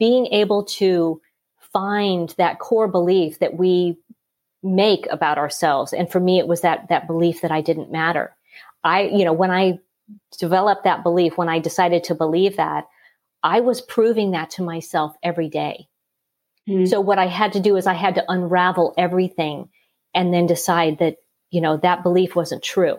being able to find that core belief that we make about ourselves. And for me, it was that, that belief that I didn't matter. I, you know, when I developed that belief, when I decided to believe that, I was proving that to myself every day. Mm-hmm. So what I had to do is I had to unravel everything and then decide that, you know, that belief wasn't true.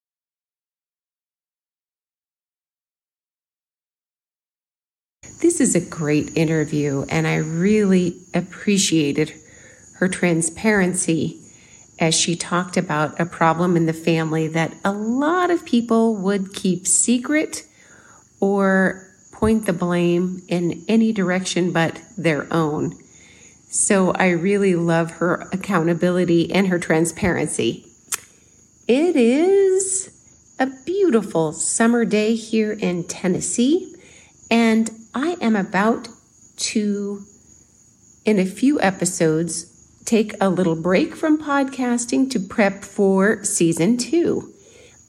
This is a great interview, and I really appreciated her transparency as she talked about a problem in the family that a lot of people would keep secret or point the blame in any direction but their own. So I really love her accountability and her transparency. It is a beautiful summer day here in Tennessee, and I am about to, in a few episodes, take a little break from podcasting to prep for season two.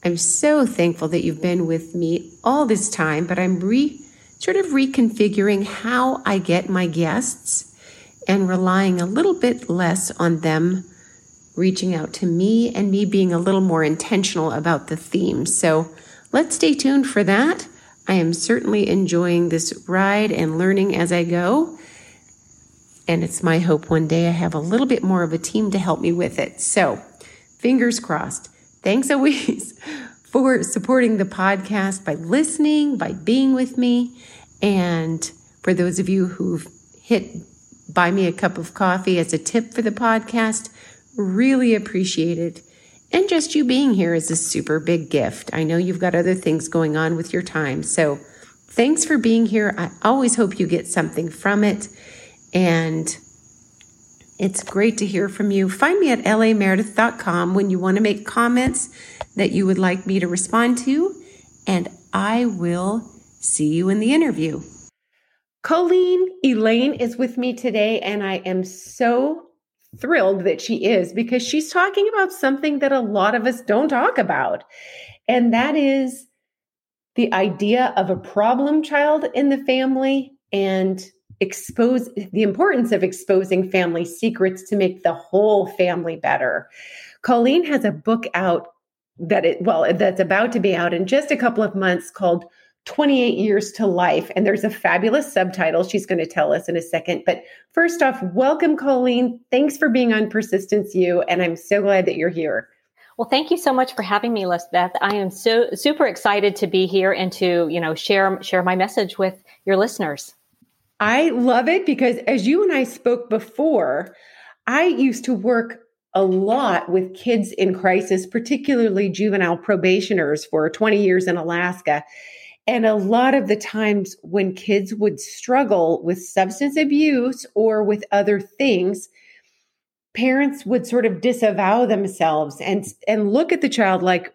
I'm so thankful that you've been with me all this time, but I'm re sort of reconfiguring how I get my guests and relying a little bit less on them reaching out to me and me being a little more intentional about the theme. So let's stay tuned for that. I am certainly enjoying this ride and learning as I go. And it's my hope one day I have a little bit more of a team to help me with it. So, fingers crossed. Thanks always for supporting the podcast by listening, by being with me. And for those of you who've hit buy me a cup of coffee as a tip for the podcast, really appreciate it. And just you being here is a super big gift. I know you've got other things going on with your time. So thanks for being here. I always hope you get something from it. And it's great to hear from you. Find me at lameredith.com when you want to make comments that you would like me to respond to. And I will see you in the interview. Colleen Elaine is with me today, and I am so thrilled that she is because she's talking about something that a lot of us don't talk about. And that is the idea of a problem child in the family and expose the importance of exposing family secrets to make the whole family better. Colleen has a book out that it well that's about to be out in just a couple of months called 28 years to life. And there's a fabulous subtitle she's going to tell us in a second. But first off, welcome, Colleen. Thanks for being on Persistence You. And I'm so glad that you're here. Well, thank you so much for having me, Lizbeth. I am so super excited to be here and to, you know, share share my message with your listeners. I love it because as you and I spoke before, I used to work a lot with kids in crisis, particularly juvenile probationers for 20 years in Alaska. And a lot of the times when kids would struggle with substance abuse or with other things, parents would sort of disavow themselves and and look at the child like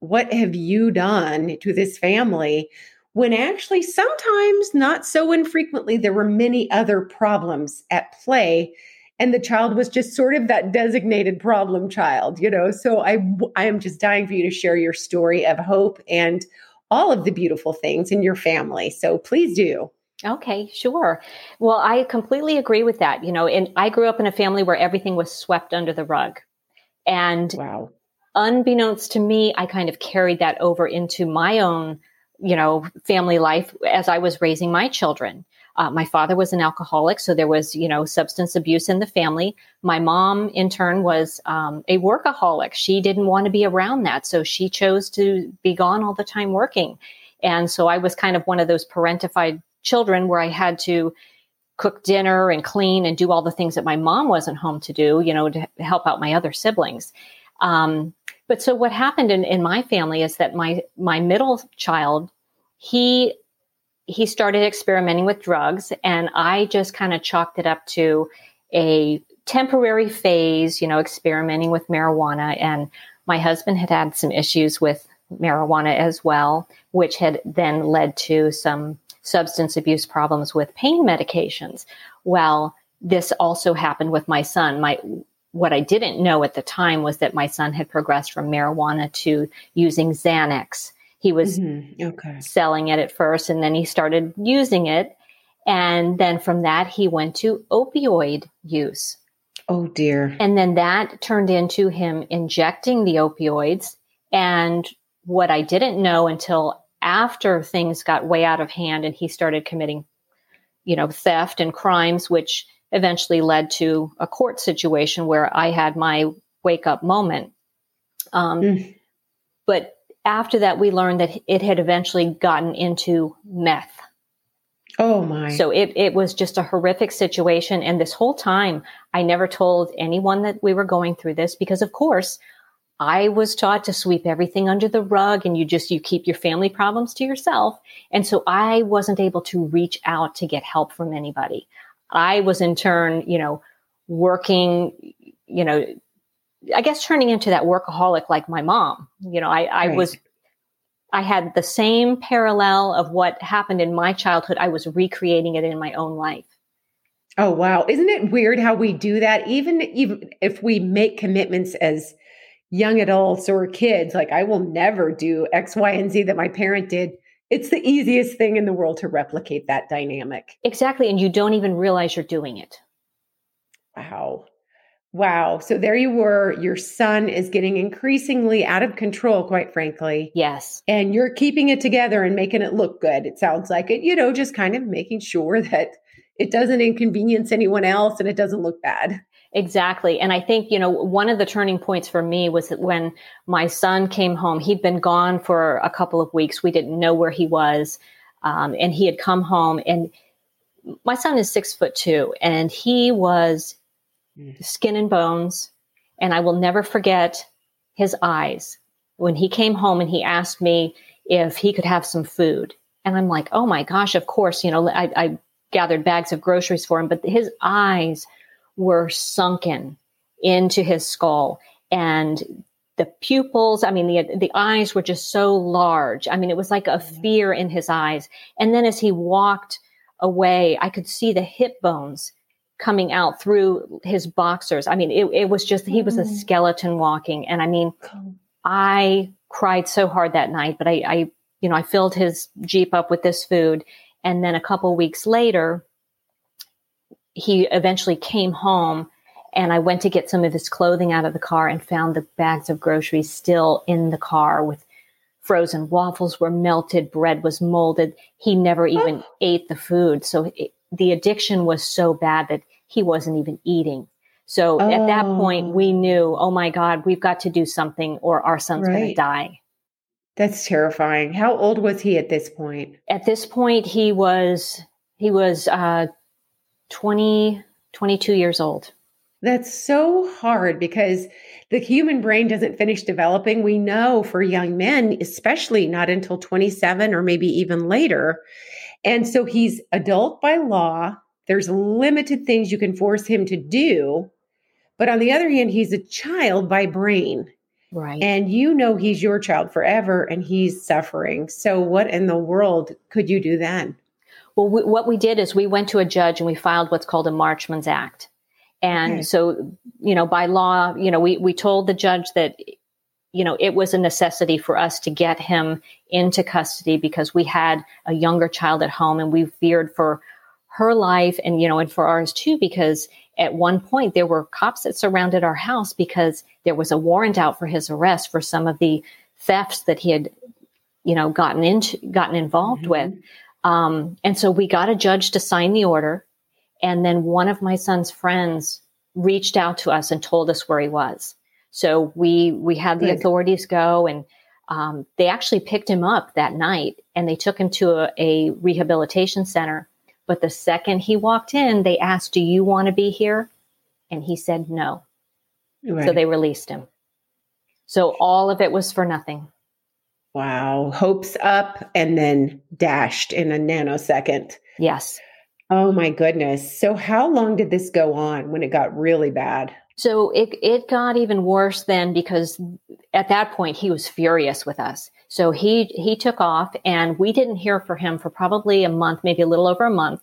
what have you done to this family? When actually sometimes not so infrequently there were many other problems at play and the child was just sort of that designated problem child you know? So i i am just dying for you to share your story of hope and all of the beautiful things in your family. So please do. Okay, sure. Well, I completely agree with that. You know, and I grew up in a family where everything was swept under the rug. And wow. unbeknownst to me, I kind of carried that over into my own, you know, family life as I was raising my children. Uh, my father was an alcoholic, so there was, you know, substance abuse in the family. My mom, in turn, was um, a workaholic. She didn't want to be around that, so she chose to be gone all the time working. And so I was kind of one of those parentified children where I had to cook dinner and clean and do all the things that my mom wasn't home to do, you know, to help out my other siblings. Um, but so what happened in, in my family is that my my middle child, he he started experimenting with drugs, and I just kind of chalked it up to a temporary phase, you know, experimenting with marijuana. And my husband had had some issues with marijuana as well, which had then led to some substance abuse problems with pain medications. Well, this also happened with my son. My what I didn't know at the time was that my son had progressed from marijuana to using Xanax. He was mm-hmm. okay. selling it at first and then he started using it. And then from that, he went to opioid use. Oh dear. And then that turned into him injecting the opioids. And what I didn't know until after things got way out of hand and he started committing, you know, theft and crimes, which eventually led to a court situation where I had my wake up moment. Um, mm. But after that, we learned that it had eventually gotten into meth. Oh my. So it, it was just a horrific situation. And this whole time, I never told anyone that we were going through this because, of course, I was taught to sweep everything under the rug and you just, you keep your family problems to yourself. And so I wasn't able to reach out to get help from anybody. I was in turn, you know, working, you know, I guess turning into that workaholic like my mom. You know, I, I right. was, I had the same parallel of what happened in my childhood. I was recreating it in my own life. Oh wow, isn't it weird how we do that? Even even if we make commitments as young adults or kids, like I will never do X, Y, and Z that my parent did it's the easiest thing in the world to replicate that dynamic. Exactly. And you don't even realize you're doing it. Wow. Wow. So there you were. Your son is getting increasingly out of control, quite frankly. Yes. And you're keeping it together and making it look good. It sounds like it, you know, just kind of making sure that it doesn't inconvenience anyone else and it doesn't look bad. Exactly. And I think, you know, one of the turning points for me was that when my son came home, he'd been gone for a couple of weeks. We didn't know where he was. Um, and he had come home and my son is six foot two and he was. Skin and bones. And I will never forget his eyes when he came home and he asked me if he could have some food. And I'm like, oh my gosh, of course, you know, I, I gathered bags of groceries for him, but his eyes were sunken into his skull and the pupils i mean the the eyes were just so large i mean it was like a fear in his eyes and then as he walked away i could see the hip bones coming out through his boxers i mean it, it was just he was a mm-hmm. skeleton walking and i mean i cried so hard that night but i i you know i filled his jeep up with this food and then a couple weeks later he eventually came home and I went to get some of his clothing out of the car and found the bags of groceries still in the car with frozen waffles were melted, bread was molded. He never even oh. ate the food. So it, the addiction was so bad that he wasn't even eating. So oh. at that point, we oh. knew, oh my God, we've got to do something or our son's right. going to die. That's terrifying. How old was he at this point? At this point, he was he was uh, 20, 22 years old. That's so hard because the human brain doesn't finish developing. We know for young men, especially not until 27 or maybe even later. And so he's adult by law. There's limited things you can force him to do. But on the other hand, he's a child by brain. Right. And you know he's your child forever and he's suffering. So, what in the world could you do then? Well, we, what we did is we went to a judge and we filed what's called a Marchman's Act. And okay. so, you know, by law, you know, we, we told the judge that, you know, it was a necessity for us to get him into custody because we had a younger child at home and we feared for her life and, you know, and for ours too, because at one point there were cops that surrounded our house because there was a warrant out for his arrest for some of the thefts that he had, you know, gotten into, gotten involved mm-hmm. with. Um, and so we got a judge to sign the order. And then one of my son's friends reached out to us and told us where he was. So we, we had the Good. authorities go and, um, they actually picked him up that night and they took him to a, a rehabilitation center. But the second he walked in, they asked, do you want to be here? And he said no. Right. So they released him. So all of it was for nothing. Wow. Hopes up and then dashed in a nanosecond. Yes. Oh my goodness. So how long did this go on when it got really bad? So it it got even worse then because at that point he was furious with us. So he he took off and we didn't hear from him for probably a month, maybe a little over a month.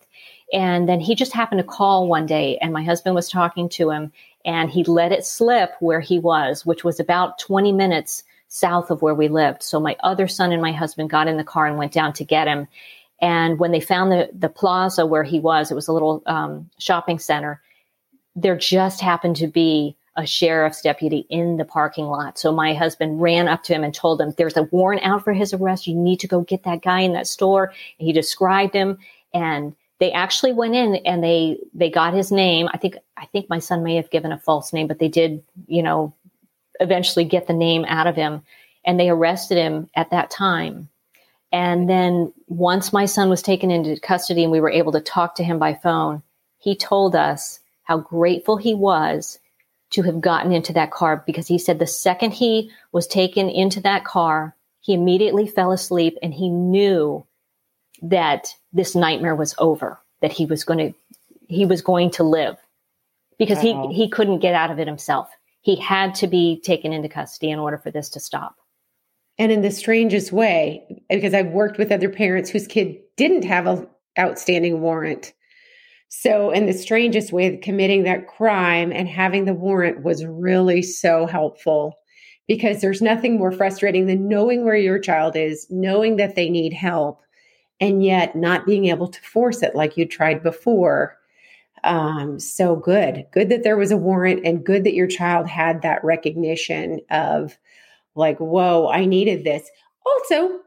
And then he just happened to call one day and my husband was talking to him and he let it slip where he was, which was about 20 minutes south of where we lived. So my other son and my husband got in the car and went down to get him. And when they found the, the plaza where he was, it was a little um, shopping center. There just happened to be a sheriff's deputy in the parking lot. So my husband ran up to him and told him, there's a warrant out for his arrest. You need to go get that guy in that store. And he described him and they actually went in and they they got his name. I think I think my son may have given a false name, but they did, you know, eventually get the name out of him and they arrested him at that time. And then once my son was taken into custody and we were able to talk to him by phone, he told us how grateful he was to have gotten into that car because he said the second he was taken into that car, he immediately fell asleep and he knew that this nightmare was over, that he was going to, he was going to live because wow. he, uh-huh. he couldn't get out of it himself. He had to be taken into custody in order for this to stop. And in the strangest way, because I've worked with other parents whose kid didn't have an outstanding warrant. So, in the strangest way, committing that crime and having the warrant was really so helpful because there's nothing more frustrating than knowing where your child is, knowing that they need help, and yet not being able to force it like you tried before. Um, so good. Good that there was a warrant and good that your child had that recognition of, like, whoa, I needed this. Also,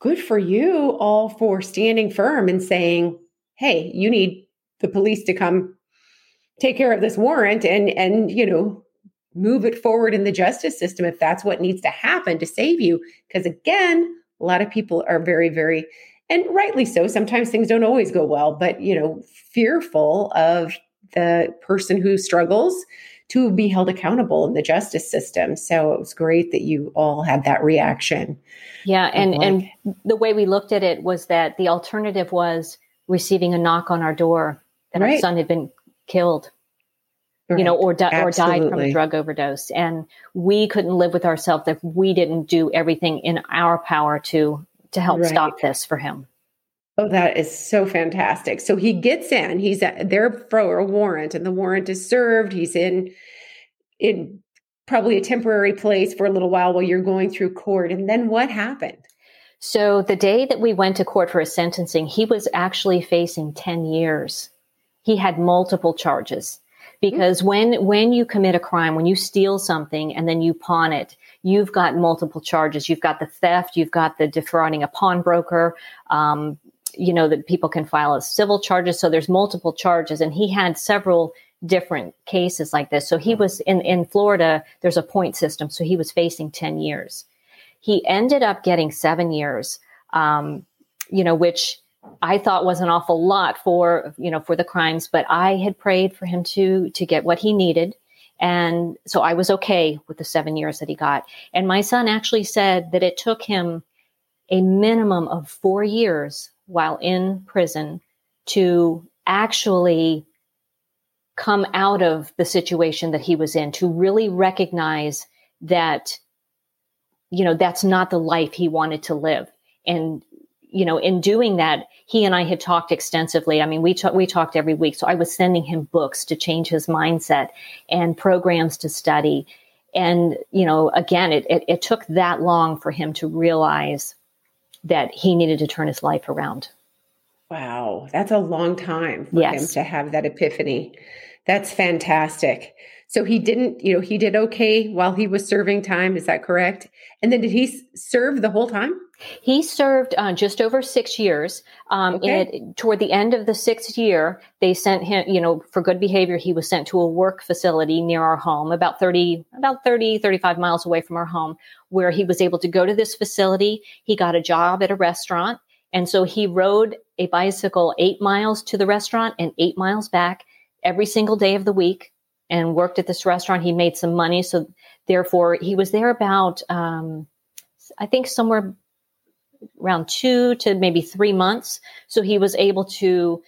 good for you all for standing firm and saying, hey, you need the police to come take care of this warrant and and you know move it forward in the justice system if that's what needs to happen to save you. Because again a lot of people are very very and rightly so sometimes things don't always go well but you know fearful of the person who struggles to be held accountable in the justice system. So it was great that you all had that reaction. Yeah and like, and the way we looked at it was that the alternative was receiving a knock on our door that right. our son had been killed you know, or, di- or died from a drug overdose. And we couldn't live with ourselves if we didn't do everything in our power to to help right. stop this for him. Oh, that is so fantastic. So he gets in, he's at, there for a warrant, and the warrant is served. He's in in probably a temporary place for a little while while you're going through court. And then what happened? So the day that we went to court for his sentencing, he was actually facing 10 years. He had multiple charges because mm-hmm. when when you commit a crime, when you steal something and then you pawn it, you've got multiple charges. You've got the theft, you've got the defrauding a pawnbroker. Um, you know that people can file as civil charges, so there's multiple charges, and he had several different cases like this. So he was in in Florida. There's a point system, so he was facing ten years. He ended up getting seven years. Um, you know, which I thought was an awful lot for you know for the crimes, but I had prayed for him to to get what he needed. And so I was okay with the seven years that he got. And my son actually said that it took him a minimum of four years while in prison to actually come out of the situation that he was in, to really recognize that, you know, that's not the life he wanted to live. And, you know, in doing that, he and I had talked extensively. I mean, we talk, we talked every week. So I was sending him books to change his mindset and programs to study. And, you know, again, it, it, it took that long for him to realize that he needed to turn his life around. Wow. That's a long time for yes. him to have that epiphany. That's fantastic. So he didn't, you know, he did okay while he was serving time. Is that correct? And then did he serve the whole time? He served uh, just over six years. Um, okay. it, toward the end of the sixth year, they sent him, you know, for good behavior, he was sent to a work facility near our home, about 30, about 30, 35 miles away from our home, where he was able to go to this facility. He got a job at a restaurant. And so he rode a bicycle eight miles to the restaurant and eight miles back every single day of the week and worked at this restaurant. He made some money. So therefore he was there about, um, I think somewhere around two to maybe three months. So he was able to,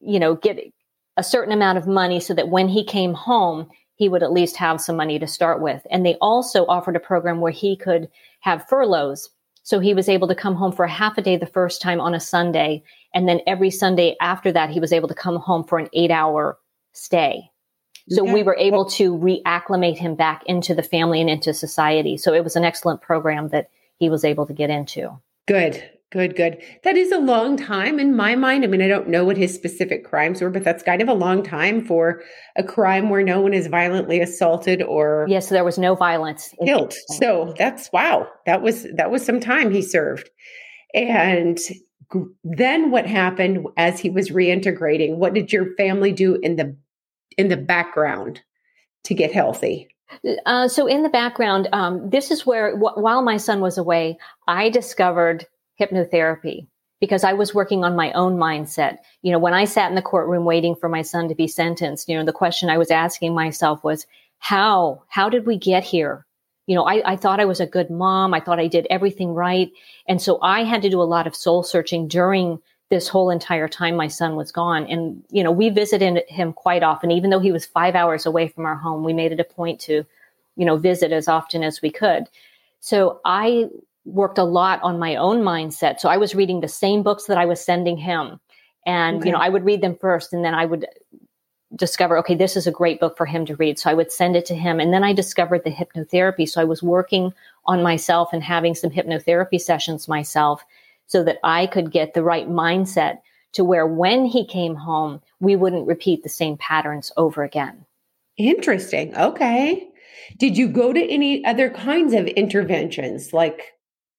you know, get a certain amount of money so that when he came home, he would at least have some money to start with. And they also offered a program where he could have furloughs. So he was able to come home for a half a day the first time on a Sunday. And then every Sunday after that, he was able to come home for an eight hour stay. So okay. we mm-hmm. were able to reacclimate him back into the family and into society. So it was an excellent program that he was able to get into. Good. Good, good. That is a long time in my mind. I mean, I don't know what his specific crimes were, but that's kind of a long time for a crime where no one is violently assaulted or Yes, there was no violence. Killed. So that's wow. That was that was some time he served. And then what happened as he was reintegrating? What did your family do in the in the background to get healthy? Uh, so in the background, um, this is where w- while my son was away, I discovered hypnotherapy because I was working on my own mindset. You know, when I sat in the courtroom waiting for my son to be sentenced, you know, the question I was asking myself was, how, how did we get here? You know, I, I thought I was a good mom. I thought I did everything right. And so I had to do a lot of soul searching during this whole entire time my son was gone. And, you know, we visited him quite often, even though he was five hours away from our home. We made it a point to, you know, visit as often as we could. So I worked a lot on my own mindset. So I was reading the same books that I was sending him. And, okay. you know, I would read them first and then I would discover, okay, this is a great book for him to read. So I would send it to him. And then I discovered the hypnotherapy. So I was working on myself and having some hypnotherapy sessions myself so that I could get the right mindset to where when he came home, we wouldn't repeat the same patterns over again. Interesting. Okay. Did you go to any other kinds of interventions like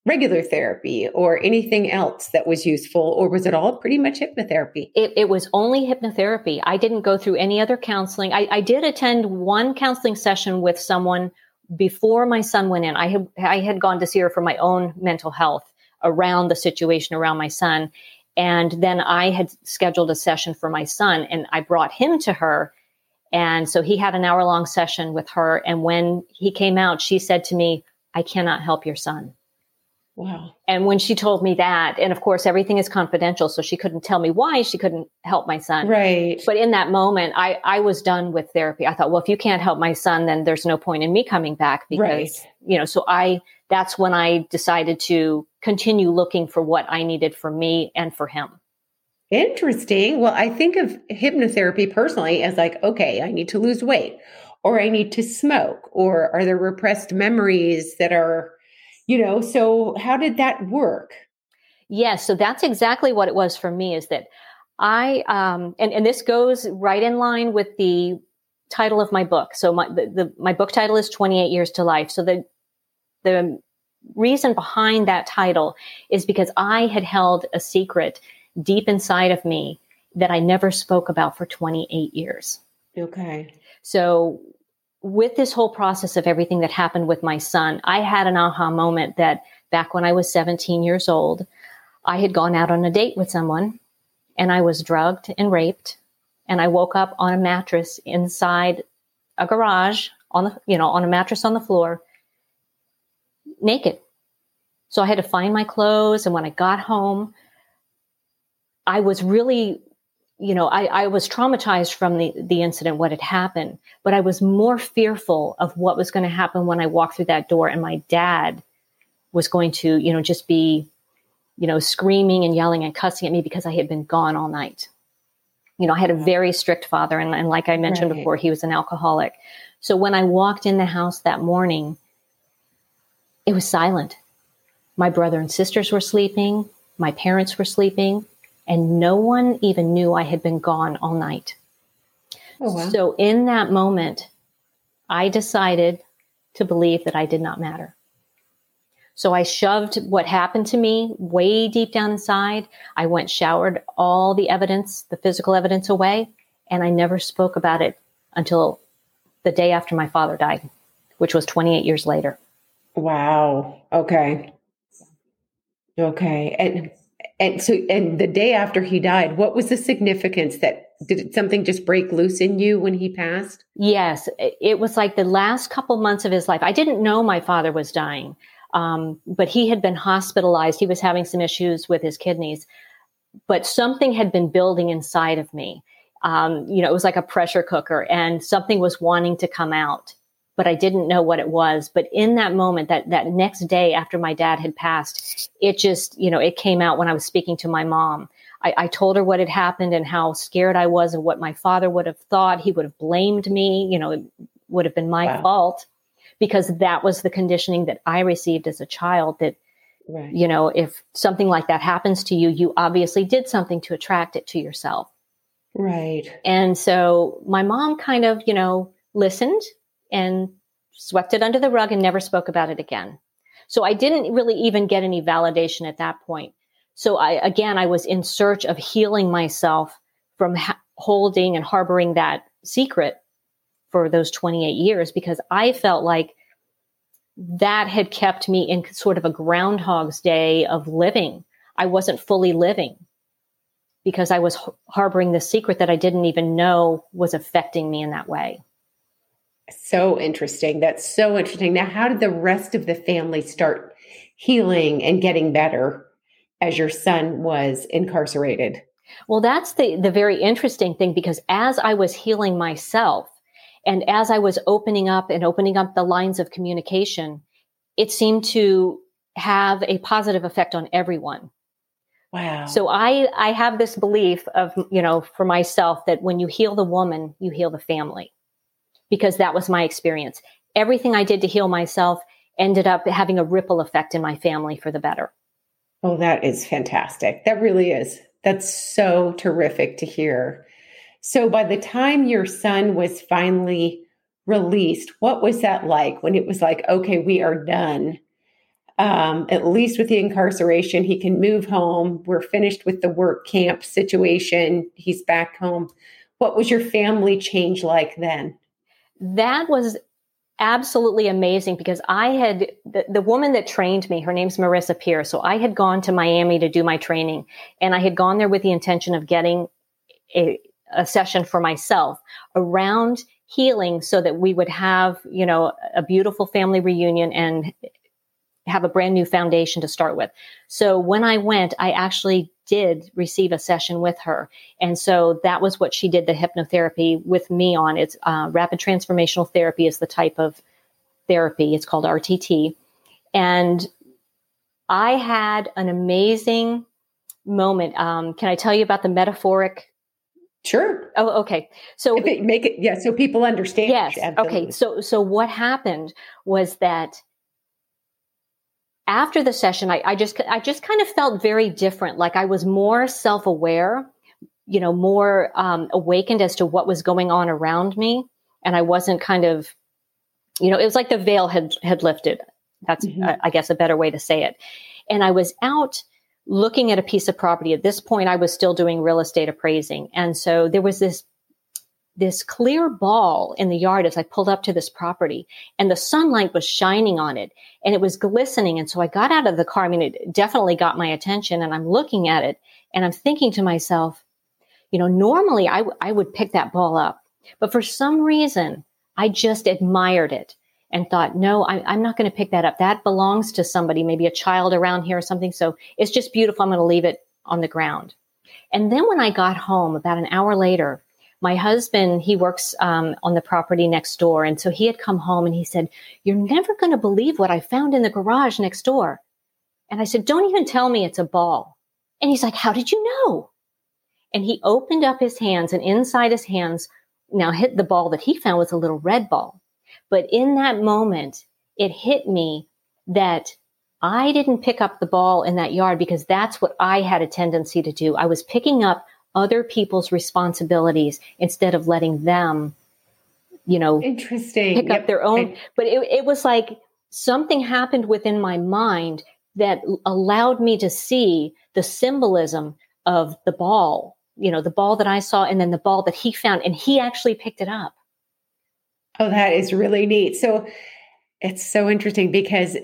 regular therapy or anything else that was useful, or was it all pretty much hypnotherapy? It, it was only hypnotherapy. I didn't go through any other counseling. I, I, did attend one counseling session with someone before my son went in. I had I had gone to see her for my own mental health around the situation around my son, and then I had scheduled a session for my son, and I brought him to her. And so he had an hour long session with her. And when he came out, she said to me, I cannot help your son. Wow. And when she told me that, and of course everything is confidential, so she couldn't tell me why she couldn't help my son. Right. But in that moment, I, I was done with therapy. I thought, well, if you can't help my son, then there's no point in me coming back because, right. you know, so I, that's when I decided to continue looking for what I needed for me and for him. Interesting. Well, I think of hypnotherapy personally as like, okay, I need to lose weight or I need to smoke or are there repressed memories that are you know so how did that work yes so that's exactly what it was for me is that i um and, and this goes right in line with the title of my book so my the, the my book title is 28 years to life so the the reason behind that title is because i had held a secret deep inside of me that i never spoke about for 28 years okay so with this whole process of everything that happened with my son, I had an aha moment that back when I was 17 years old, I had gone out on a date with someone and I was drugged and raped. And I woke up on a mattress inside a garage on the, you know, on a mattress on the floor, naked. So I had to find my clothes. And when I got home, I was really you know, I, I was traumatized from the, the incident, what had happened, but I was more fearful of what was going to happen when I walked through that door and my dad was going to, you know, just be, you know, screaming and yelling and cussing at me because I had been gone all night. You know, I had a mm-hmm. very strict father. And, and like I mentioned right. before, he was an alcoholic. So when I walked in the house that morning, it was silent. My brother and sisters were sleeping. My parents were sleeping and no one even knew I had been gone all night. Oh, wow. So in that moment, I decided to believe that I did not matter. So I shoved what happened to me way deep down inside. I went showered all the evidence, the physical evidence away, and I never spoke about it until the day after my father died, which was 28 years later. Wow. Okay. Okay. And and so and the day after he died what was the significance that did something just break loose in you when he passed yes it was like the last couple months of his life i didn't know my father was dying Um, but he had been hospitalized. He was having some issues with his kidneys, but something had been building inside of me. Um, you know, it was like a pressure cooker and something was wanting to come out, but I didn't know what it was. But in that moment, that, that next day after my dad had passed, it just, you know, it came out when I was speaking to my mom. I, I told her what had happened and how scared I was of what my father would have thought. He would have blamed me, you know, it would have been my wow. fault because that was the conditioning that I received as a child that, right. you know, if something like that happens to you, you obviously did something to attract it to yourself. Right. And so my mom kind of, you know, listened and swept it under the rug and never spoke about it again. So I didn't really even get any validation at that point. So I, again, I was in search of healing myself from ha- holding and harboring that secret for those 28 years because I felt like that had kept me in sort of a groundhog's day of living. I wasn't fully living because I was harboring the secret that I didn't even know was affecting me in that way. So interesting. That's so interesting. Now, how did the rest of the family start healing and getting better as your son was incarcerated? Well, that's the, the very interesting thing because as I was healing myself and as I was opening up and opening up the lines of communication, it seemed to have a positive effect on everyone. Wow. So I, I have this belief of, you know, for myself that when you heal the woman, you heal the family because that was my experience. Everything I did to heal myself ended up having a ripple effect in my family for the better. Oh, that is fantastic. That really is. That's so terrific to hear. So, by the time your son was finally released, what was that like when it was like, okay, we are done? Um, at least with the incarceration, he can move home. We're finished with the work camp situation. He's back home. What was your family change like then? That was absolutely amazing because I had the, the woman that trained me, her name's Marisa Peer. So I had gone to Miami to do my training and I had gone there with the intention of getting a, a session for myself around healing so that we would have, you know, a beautiful family reunion and have a brand new foundation to start with. So when I went, I actually did receive a session with her. And so that was what she did the hypnotherapy with me on. It's uh, rapid transformational therapy is the type of therapy. It's called RTT. And I had an amazing moment. Um, can I tell you about the metaphoric? Sure. Oh, okay. So it, make it, yeah, so people understand. Yes. Okay. So, so what happened was that after the session, I, I just, I just kind of felt very different. Like I was more self aware, you know, more um, awakened as to what was going on around me. And I wasn't kind of, you know, it was like the veil had, had lifted. That's, mm-hmm. I, I guess, a better way to say it. And I was out looking at a piece of property. At this point, I was still doing real estate appraising. And so there was this this clear ball in the yard as I pulled up to this property and the sunlight was shining on it and it was glistening. And so I got out of the car. I mean, it definitely got my attention and I'm looking at it and I'm thinking to myself, you know, normally I, w- I would pick that ball up, but for some reason I just admired it and thought, no, I, I'm not going to pick that up. That belongs to somebody, maybe a child around here or something. So it's just beautiful. I'm going to leave it on the ground. And then when I got home about an hour later, my husband, he works um, on the property next door. And so he had come home and he said, You're never going to believe what I found in the garage next door. And I said, Don't even tell me it's a ball. And he's like, How did you know? And he opened up his hands, and inside his hands, now hit the ball that he found was a little red ball. But in that moment, it hit me that I didn't pick up the ball in that yard because that's what I had a tendency to do. I was picking up other people's responsibilities instead of letting them, you know, interesting pick yep. up their own. I, but it, it was like something happened within my mind that allowed me to see the symbolism of the ball, you know, the ball that I saw and then the ball that he found and he actually picked it up. Oh, that is really neat. So it's so interesting because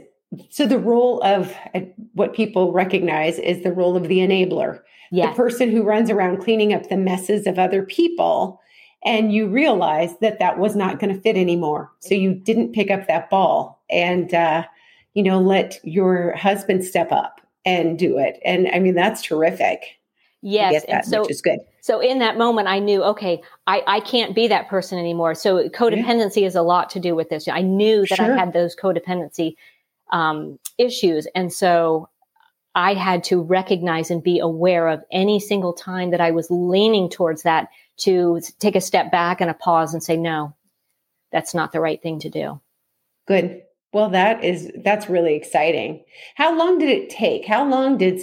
so the role of uh, what people recognize is the role of the enabler yes. the person who runs around cleaning up the messes of other people. And you realize that that was not going to fit anymore. So you didn't pick up that ball. And, uh, you know, let your husband step up and do it. And I mean, that's terrific. Yes, that, so, which is good. So in that moment, I knew, okay, I, I can't be that person anymore. So codependency yeah. is a lot to do with this. I knew that sure. I had those codependency um, issues, and so I had to recognize and be aware of any single time that I was leaning towards that to take a step back and a pause and say, no, that's not the right thing to do. Good. Well, that is that's really exciting. How long did it take? How long did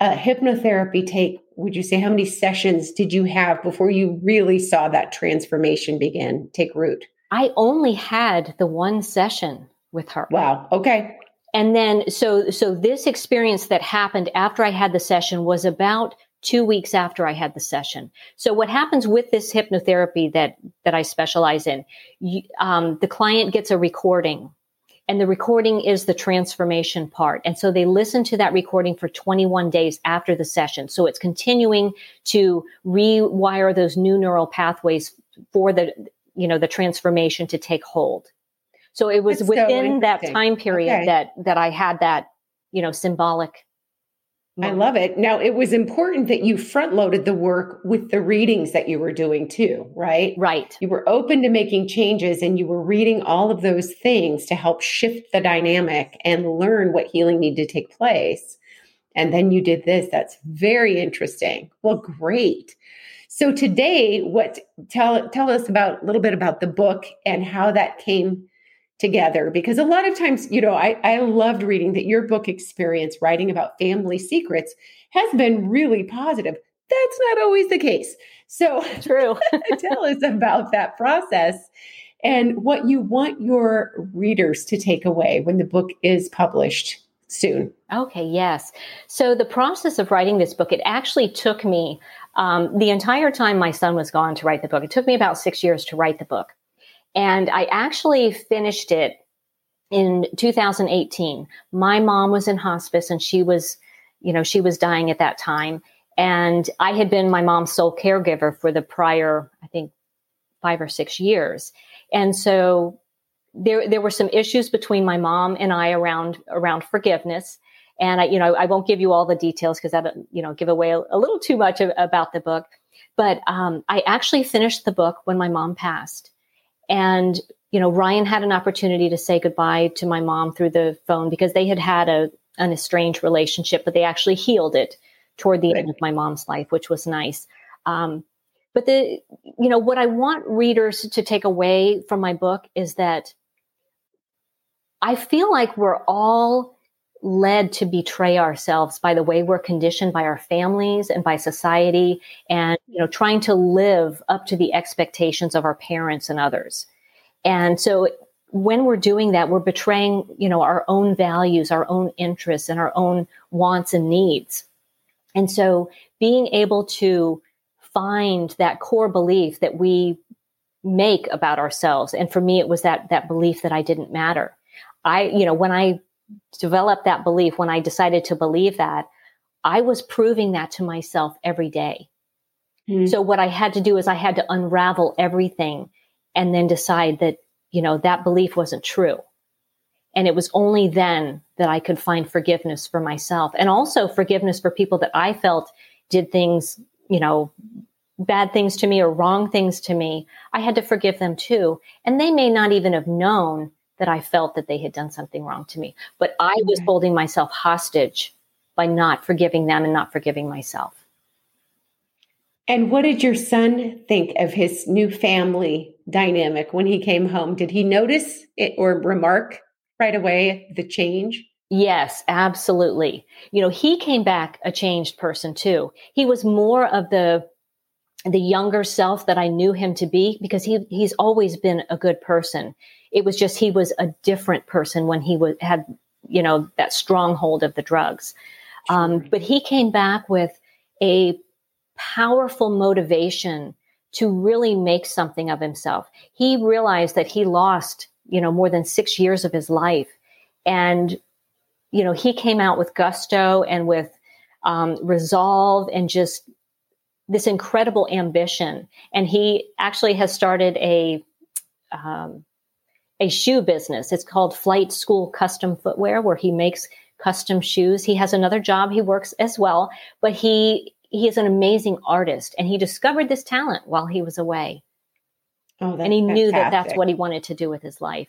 uh, hypnotherapy take? Would you say how many sessions did you have before you really saw that transformation begin take root? I only had the one session with her. Wow. Okay. And then so so this experience that happened after I had the session was about two weeks after I had the session. So what happens with this hypnotherapy that that I specialize in? You, um, the client gets a recording and the recording is the transformation part. And so they listen to that recording for 21 days after the session. So it's continuing to rewire those new neural pathways for the, you know, the transformation to take hold. So it was That's within so that time period okay. that, that I had that, you know, symbolic I love it. Now, it was important that you front loaded the work with the readings that you were doing too, right? Right. You were open to making changes and you were reading all of those things to help shift the dynamic and learn what healing needed to take place. And then you did this. That's very interesting. Well, great. So today, what tell tell us about a little bit about the book and how that came together because a lot of times you know I, I loved reading that your book experience writing about family secrets has been really positive. That's not always the case. So true. tell us about that process and what you want your readers to take away when the book is published soon. Okay yes. So the process of writing this book it actually took me um, the entire time my son was gone to write the book it took me about six years to write the book and I actually finished it in 2018. My mom was in hospice and she was, you know, she was dying at that time. And I had been my mom's sole caregiver for the prior, I think, five or six years. And so there, there were some issues between my mom and I around, around forgiveness. And I, you know, I won't give you all the details because that, you know, give away a, a little too much of, about the book. But um, I actually finished the book when my mom passed. And, you know, Ryan had an opportunity to say goodbye to my mom through the phone because they had had a, an estranged relationship, but they actually healed it toward the right. end of my mom's life, which was nice. Um, but the, you know, what I want readers to take away from my book is that I feel like we're all led to betray ourselves by the way we're conditioned by our families and by society and you know trying to live up to the expectations of our parents and others. And so when we're doing that we're betraying you know our own values our own interests and our own wants and needs. And so being able to find that core belief that we make about ourselves and for me it was that that belief that I didn't matter. I you know when I developed that belief, when I decided to believe that, I was proving that to myself every day. Mm-hmm. So what I had to do is I had to unravel everything and then decide that, you know, that belief wasn't true. And it was only then that I could find forgiveness for myself and also forgiveness for people that I felt did things, you know, bad things to me or wrong things to me. I had to forgive them too. And they may not even have known that I felt that they had done something wrong to me. But I mm-hmm. was holding myself hostage by not forgiving them and not forgiving myself. And what did your son think of his new family dynamic when he came home? Did he notice it or remark right away the change? Yes, absolutely. You know, he came back a changed person too. He was more of the the younger self that I knew him to be because he he's always been a good person. It was just he was a different person when he was had you know that stronghold of the drugs. Um, but he came back with a powerful motivation to really make something of himself. He realized that he lost you know more than six years of his life, and you know he came out with gusto and with um, resolve and just this incredible ambition. And he actually has started a um, a shoe business. It's called Flight School Custom Footwear, where he makes custom shoes. He has another job he works as well, but he he is an amazing artist and he discovered this talent while he was away. Oh, and he fantastic. knew that that's what he wanted to do with his life.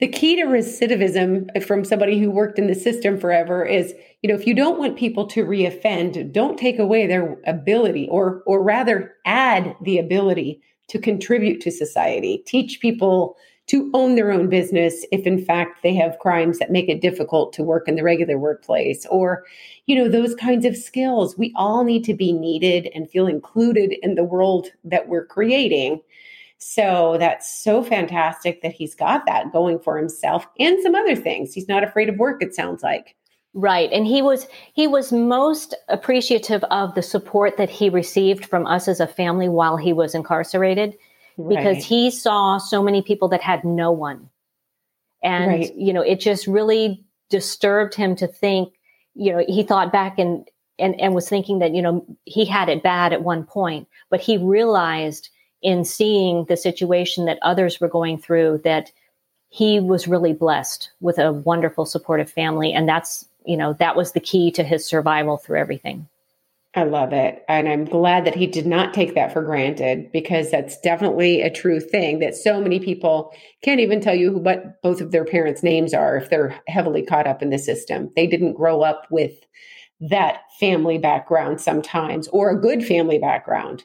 The key to recidivism from somebody who worked in the system forever is, you know, if you don't want people to reoffend, don't take away their ability or or rather add the ability to contribute to society. Teach people to own their own business if in fact they have crimes that make it difficult to work in the regular workplace or you know those kinds of skills. We all need to be needed and feel included in the world that we're creating. So that's so fantastic that he's got that going for himself and some other things. He's not afraid of work it sounds like Right. And he was he was most appreciative of the support that he received from us as a family while he was incarcerated right. because he saw so many people that had no one. And right. you know, it just really disturbed him to think, you know, he thought back and and and was thinking that, you know, he had it bad at one point, but he realized in seeing the situation that others were going through that he was really blessed with a wonderful supportive family and that's you know, that was the key to his survival through everything. I love it. And I'm glad that he did not take that for granted because that's definitely a true thing that so many people can't even tell you what both of their parents' names are if they're heavily caught up in the system. They didn't grow up with that family background sometimes or a good family background.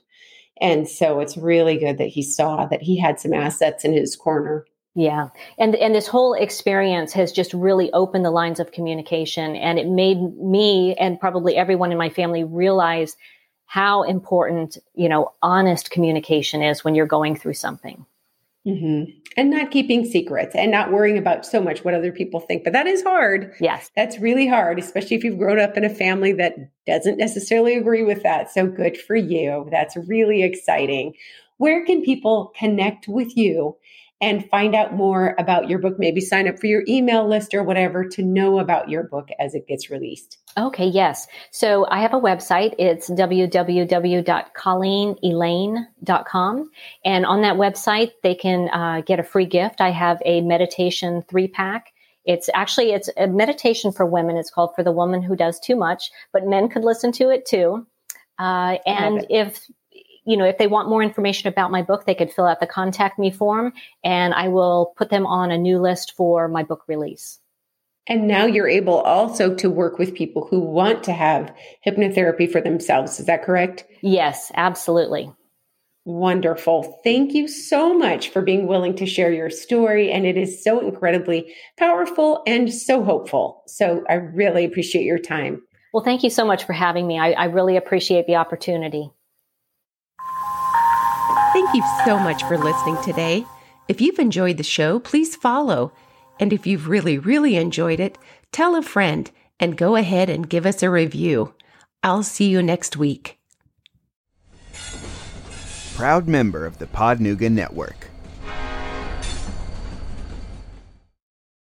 And so it's really good that he saw that he had some assets in his corner. Yeah. And and this whole experience has just really opened the lines of communication and it made me and probably everyone in my family realize how important, you know, honest communication is when you're going through something. Mm-hmm. And not keeping secrets and not worrying about so much what other people think. But that is hard. Yes. That's really hard, especially if you've grown up in a family that doesn't necessarily agree with that. So good for you. That's really exciting. Where can people connect with you and find out more about your book. Maybe sign up for your email list or whatever to know about your book as it gets released. Okay, yes. So I have a website. It's www.colleenelaine.com. And on that website, they can uh, get a free gift. I have a meditation three pack. It's actually, it's a meditation for women. It's called For the Woman Who Does Too Much, but men could listen to it too. Uh, and if you know, if they want more information about my book, they could fill out the contact me form and I will put them on a new list for my book release. And now you're able also to work with people who want to have hypnotherapy for themselves. Is that correct? Yes, absolutely. Wonderful. Thank you so much for being willing to share your story. And it is so incredibly powerful and so hopeful. So I really appreciate your time. Well, thank you so much for having me. I, I really appreciate the opportunity. Thank you so much for listening today. If you've enjoyed the show, please follow. And if you've really, really enjoyed it, tell a friend and go ahead and give us a review. I'll see you next week. Proud member of the Podnuggets Network.